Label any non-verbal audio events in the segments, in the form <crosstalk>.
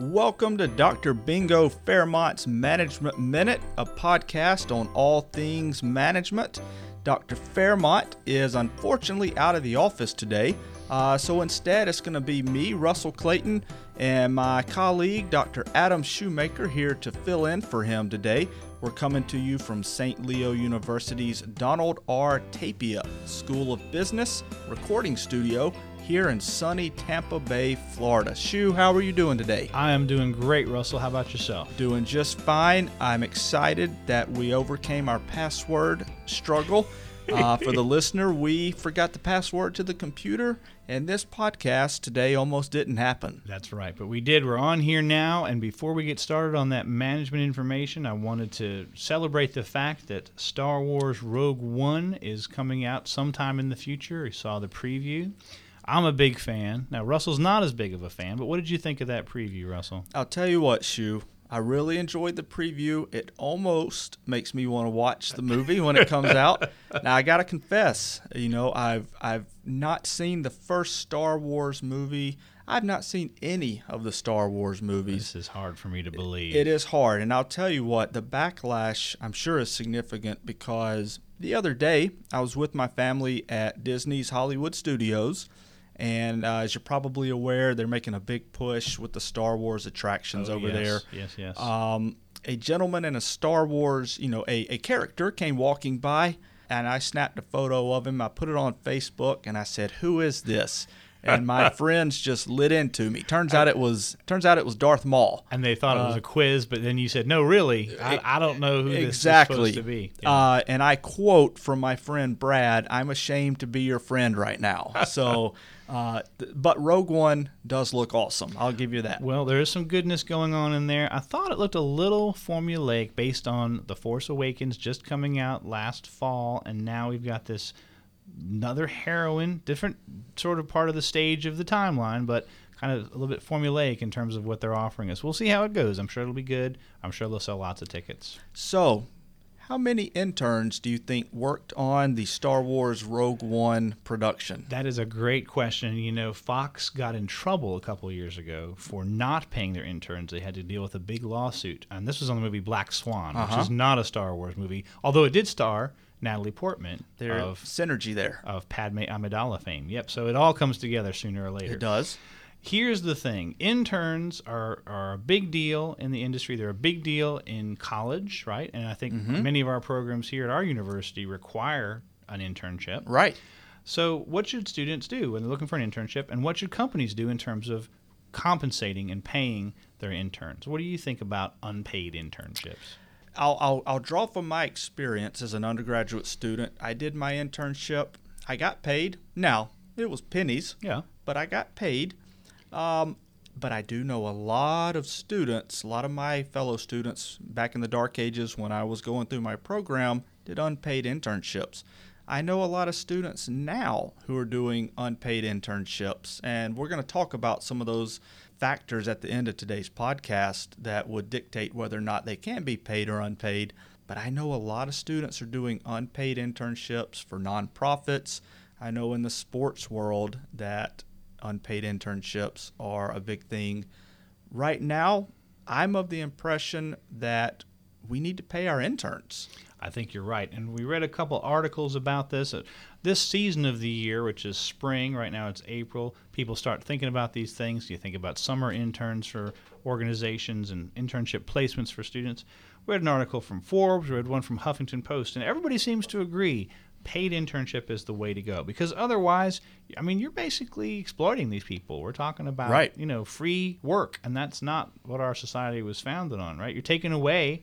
Welcome to Dr. Bingo Fairmont's Management Minute, a podcast on all things management. Dr. Fairmont is unfortunately out of the office today, uh, so instead it's going to be me, Russell Clayton, and my colleague, Dr. Adam Shoemaker, here to fill in for him today. We're coming to you from St. Leo University's Donald R. Tapia School of Business recording studio here in sunny Tampa Bay, Florida. Shoe, how are you doing today? I am doing great, Russell. How about yourself? Doing just fine. I'm excited that we overcame our password struggle. <laughs> Uh, for the listener, we forgot the password to the computer, and this podcast today almost didn't happen. That's right, but we did. We're on here now, and before we get started on that management information, I wanted to celebrate the fact that Star Wars Rogue One is coming out sometime in the future. We saw the preview. I'm a big fan. Now, Russell's not as big of a fan, but what did you think of that preview, Russell? I'll tell you what, Shoe. I really enjoyed the preview. It almost makes me want to watch the movie when it comes out. <laughs> Now I gotta confess, you know, I've I've not seen the first Star Wars movie. I've not seen any of the Star Wars movies. This is hard for me to believe. It is hard, and I'll tell you what, the backlash I'm sure is significant because the other day I was with my family at Disney's Hollywood Studios and uh, as you're probably aware, they're making a big push with the Star Wars attractions Oh, over yes, there. Yes, yes. Um, a gentleman in a Star Wars, you know, a, a character came walking by, and I snapped a photo of him. I put it on Facebook, and I said, "Who is this?" And my <laughs> friends just lit into me. Turns out it was turns out it was Darth Maul. and they thought it was uh, a quiz, but then you said, "No, really, I, I don't know who this exactly. is supposed to be." Yeah. Uh, and I quote from my friend Brad, "I'm ashamed to be your friend right now." <laughs> So, uh, but Rogue One does look awesome. I'll give you that. Well, there is some goodness going on in there. I thought it looked a little formulaic based on The Force Awakens just coming out last fall, and now we've got this another heroine, different sort of part of the stage of the timeline, but kind of a little bit formulaic in terms of what they're offering us. We'll see how it goes. I'm sure it'll be good. I'm sure they'll sell lots of tickets. So, how many interns do you think worked on the Star Wars Rogue One production? That is a great question. You know, Fox got in trouble a couple of years ago for not paying their interns. They had to deal with a big lawsuit. And this was on the movie Black Swan, which Uh-huh. is not a Star Wars movie, although it did star Natalie Portman There's of, synergy there. of Padme Amidala fame. Yep, so it all comes together sooner or later. It does. Here's the thing interns are, are a big deal in the industry. They're a big deal in college, right? And I think Mm-hmm. many of our programs here at our university require an internship. Right. So, what should students do when they're looking for an internship, and what should companies do in terms of compensating and paying their interns? What do you think about unpaid internships? I'll, I'll, I'll draw from my experience as an undergraduate student. I did my internship. I got paid. Now, it was pennies, Yeah. but I got paid. Um, but I do know a lot of students, a lot of my fellow students back in the dark ages when I was going through my program, did unpaid internships. I know a lot of students now who are doing unpaid internships, and we're going to talk about some of those factors at the end of today's podcast that would dictate whether or not they can be paid or unpaid. But I know a lot of students are doing unpaid internships for nonprofits. I know in the sports world that unpaid internships are a big thing. Right now, I'm of the impression that we need to pay our interns. I think you're right. And we read a couple articles about this. Uh, This season of the year, which is spring, right now it's April, people start thinking about these things. You think about summer interns for organizations and internship placements for students. We read an article from Forbes, we read one from Huffington Post, and everybody seems to agree paid internship is the way to go because otherwise i mean you're basically exploiting these people we're talking about Right. you know free work and that's not what our society was founded on right you're taking away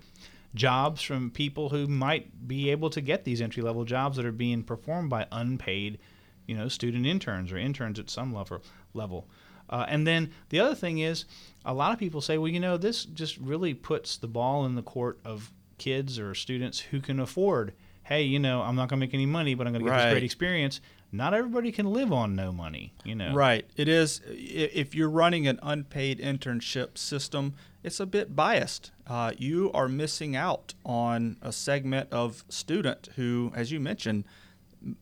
jobs from people who might be able to get these entry level jobs that are being performed by unpaid, you know, student interns or interns at some level. Level, uh, and then the other thing is, a lot of people say, well, you know, this just really puts the ball in the court of kids or students who can afford. Hey, you know, I'm not going to make any money, but I'm going to get this great experience. Not everybody can live on no money, you know. Right. It is. If you're running an unpaid internship system, it's a bit biased. Uh, you are missing out on a segment of student who, as you mentioned,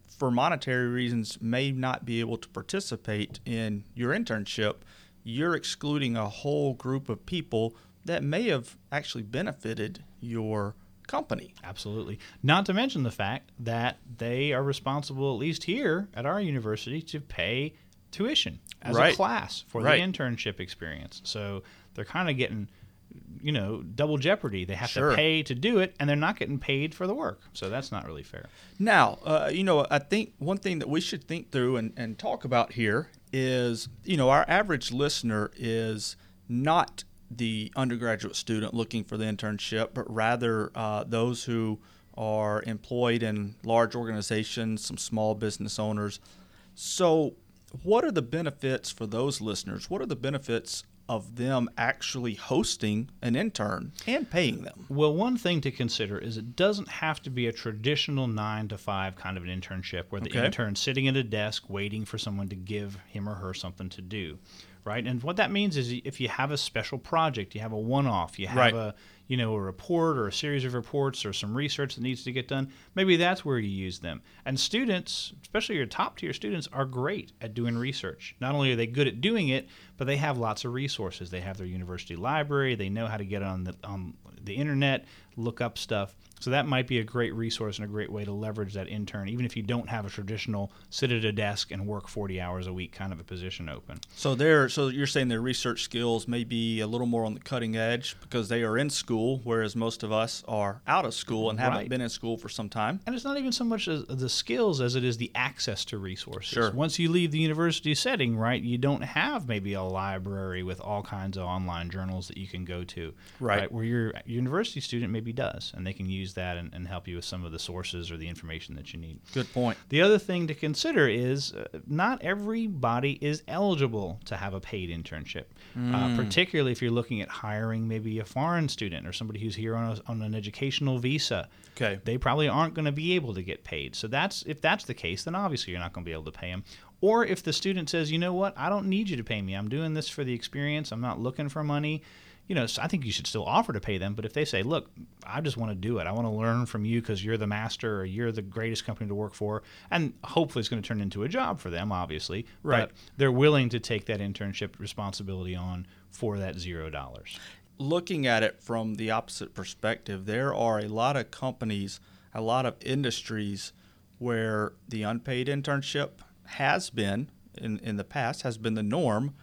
for monetary reasons, may not be able to participate in your internship. you're excluding a whole group of people that may have actually benefited your company. Absolutely. Not to mention the fact that they are responsible, at least here at our university, to pay tuition as Right. a class for Right. the internship experience. So they're kind of getting, you know, double jeopardy. They have Sure. to pay to do it, and they're not getting paid for the work. So that's not really fair. Now, uh, you know, I think one thing that we should think through and, and talk about here is, you know, our average listener is not the undergraduate student looking for the internship, but rather uh, those who are employed in large organizations, some small business owners. So, what are the benefits for those listeners? What are the benefits of them actually hosting an intern and paying them? Well, one thing to consider is it doesn't have to be a traditional nine to five kind of an internship where the Okay. intern's sitting at a desk waiting for someone to give him or her something to do, right? And what that means is if you have a special project, you have a one-off, you have Right. a you know a report or a series of reports or some research that needs to get done, maybe that's where you use them. And students, especially your top tier students, are great at doing research. Not only are they good at doing it, but they have lots of resources. They have their university library. They know how to get on the on the internet, look up stuff. So that might be a great resource and a great way to leverage that intern, even if you don't have a traditional sit at a desk and work 40 hours a week kind of a position open. So they're so you're saying their research skills may be a little more on the cutting edge because they are in school, whereas most of us are out of school and haven't Right. been in school for some time. And it's not even so much as the skills as it is the access to resources. Sure. Once you leave the university setting, right, you don't have maybe a library with all kinds of online journals that you can go to. Right. Where your university student maybe does, and they can use that and, and help you with some of the sources or the information that you need. Good point. The other thing to consider is uh, not everybody is eligible to have a paid internship, uh, particularly if you're looking at hiring maybe a foreign student or somebody who's here on, a, on an educational visa. Okay. They probably aren't going to be able to get paid. So that's if that's the case, then obviously you're not going to be able to pay them. Or if the student says, you know what, I don't need you to pay me. I'm doing this for the experience. I'm not looking for money you know, so I think you should still offer to pay them. But if they say, look, I just want to do it, I want to learn from you because you're the master or you're the greatest company to work for, and hopefully it's going to turn into a job for them, obviously. Right. But they're willing to take that internship responsibility on for that zero dollars. Looking at it from the opposite perspective, there are a lot of companies, a lot of industries where the unpaid internship has been in, in the past has been the norm.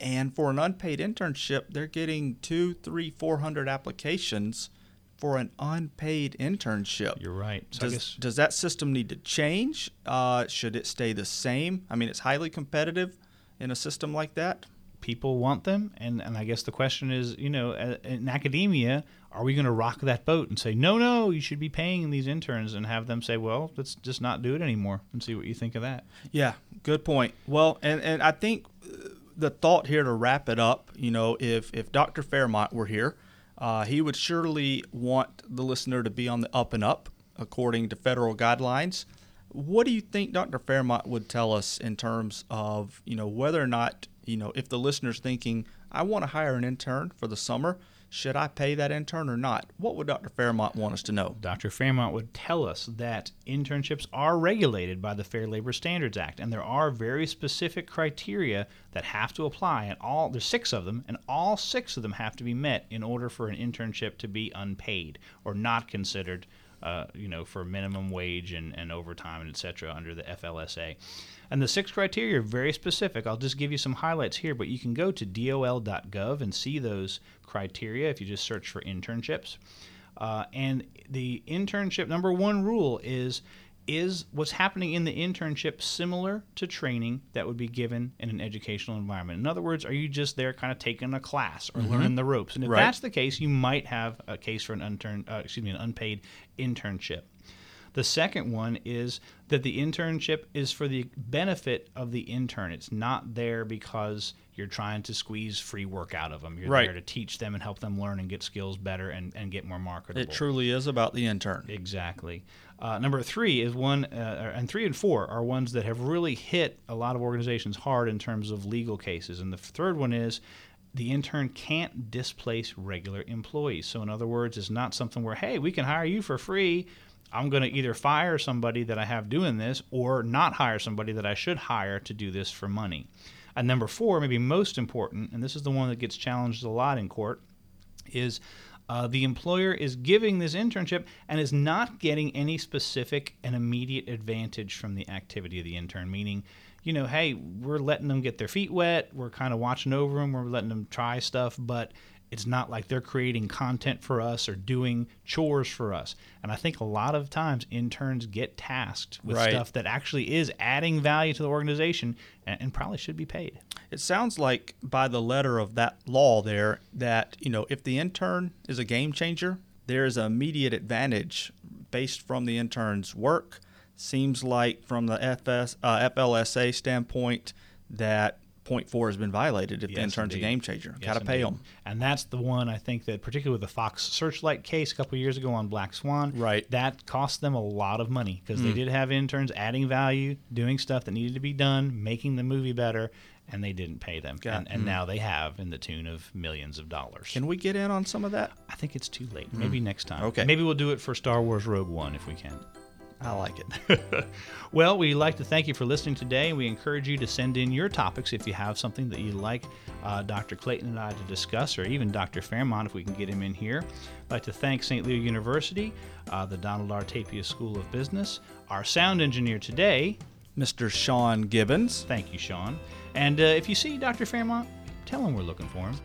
And for an unpaid internship, they're getting two, three, four hundred applications for an unpaid internship. You're right. So Does, guess does that system need to change? Uh, should it stay the same? I mean, it's highly competitive in a system like that. People want them, and, and I guess the question is, you know, in academia, are we going to rock that boat and say, no, no, you should be paying these interns, and have them say, well, let's just not do it anymore, and see what you think of that. Yeah, good point. Well, and, and I think uh, the thought here to wrap it up, you know, if, if Dr. Fairmont were here, uh, he would surely want the listener to be on the up and up according to federal guidelines. What do you think Dr. Fairmont would tell us in terms of, you know, whether or not, you know, if the listener's thinking, I want to hire an intern for the summer, should I pay that intern or not? What would Dr. Fairmont want us to know? Dr. Fairmont would tell us that internships are regulated by the Fair Labor Standards Act, and there are very specific criteria that have to apply, and all there's six of them, and all six of them have to be met in order for an internship to be unpaid or not considered, uh, you know, for minimum wage and, and overtime and et cetera under the FLSA. And the six criteria are very specific. I'll just give you some highlights here, but you can go to dol.gov and see those criteria if you just search for internships. Uh, and the internship number one rule is is what's happening in the internship similar to training that would be given in an educational environment? In other words, are you just there kind of taking a class or learning the ropes? And if Right. that's the case, you might have a case for an unturned, uh, excuse me, an unpaid internship. The second one is that the internship is for the benefit of the intern. It's not there because you're trying to squeeze free work out of them. You're Right. there to teach them and help them learn and get skills better and, and get more marketable. It truly is about the intern. Exactly. Uh, number three is one, uh, and three and four are ones that have really hit a lot of organizations hard in terms of legal cases. And the third one is the intern can't displace regular employees. So, in other words, it's not something where, hey, we can hire you for free. I'm going to either fire somebody that I have doing this or not hire somebody that I should hire to do this for money. And number four, maybe most important, and this is the one that gets challenged a lot in court, is uh, the employer is giving this internship and is not getting any specific and immediate advantage from the activity of the intern, meaning, you know, hey, we're letting them get their feet wet, we're kind of watching over them, we're letting them try stuff, but it's not like they're creating content for us or doing chores for us. And I think a lot of times interns get tasked with Right. stuff that actually is adding value to the organization and, and probably should be paid. It sounds like by the letter of that law there that, you know, if the intern is a game changer, there is an immediate advantage based from the intern's work. Seems like from the FS, uh, FLSA standpoint that point four has been violated if the Yes, intern's indeed. a game changer. Yes, Got to pay them. And that's the one I think that, particularly with the Fox Searchlight case a couple of years ago on Black Swan, Right. Mm. That cost them a lot of money because they did have interns adding value, doing stuff that needed to be done, making the movie better, and they didn't pay them. Got- and and now they have in the tune of millions of dollars. Can we get in on some of that? I think it's too late. Maybe next time. Okay. Maybe we'll do it for Star Wars Rogue One if we can. I like it. <laughs> Well, we'd like to thank you for listening today. We encourage you to send in your topics if you have something that you'd like uh, Dr. Clayton and I to discuss, or even Dr. Fairmont if we can get him in here. I'd like to thank St. Leo University, uh, the Donald R. Tapia School of Business, our sound engineer today. Mr. Sean Gibbons. Thank you, Sean. And uh, if you see Dr. Fairmont, tell him we're looking for him.